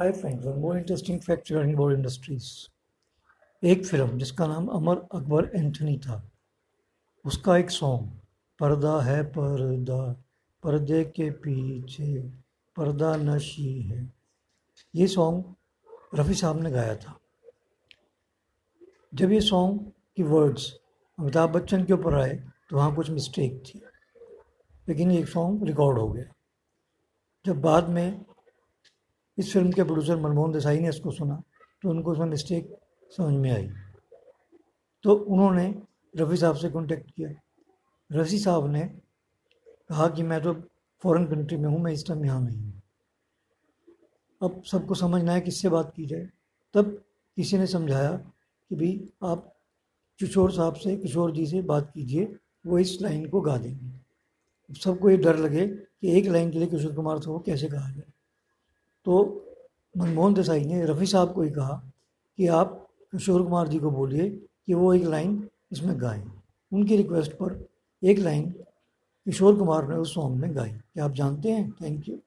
Hi friends one more interesting fact regarding Bollywood industries एक film जिसका नाम Amar Akbar Anthony था। उसका एक सॉन्ग पर्दा है पर्दा, पर्दे के पीछे पर्दा नशी है। ये सॉन्ग रफ़ी साहब ने गाया था। जब ये सॉन्ग की वर्ड्स अमिताभ बच्चन के ऊपर आए तो वहाँ कुछ मिस्टेक थी। लेकिन ये सॉन्ग रिकॉर्ड हो गया। जब बाद में इस फ़िल्म के प्रोड्यूसर मनमोहन देसाई ने इसको सुना तो उनको उसमें मिस्टेक समझ में आई। तो उन्होंने रफ़ी साहब से कांटेक्ट किया। रफ़ी साहब ने कहा कि मैं तो फॉरेन कंट्री में हूँ, मैं इस टाइम यहाँ नहीं हूँ। अब सबको समझना है किससे बात की जाए। तब किसी ने समझाया कि भाई, आप किशोर साहब से, किशोर जी से बात कीजिए, वो इस लाइन को गा देंगे। सबको ये डर लगे कि एक लाइन के लिए किशोर कुमार साहब को कैसे कहा जाए। तो मनमोहन देसाई ने रफ़ी साहब को ही कहा कि आप किशोर कुमार जी को बोलिए कि वो एक लाइन इसमें गाएँ। उनकी रिक्वेस्ट पर एक लाइन किशोर कुमार ने उस सॉन्ग में गाई। क्या आप जानते हैं? Thank you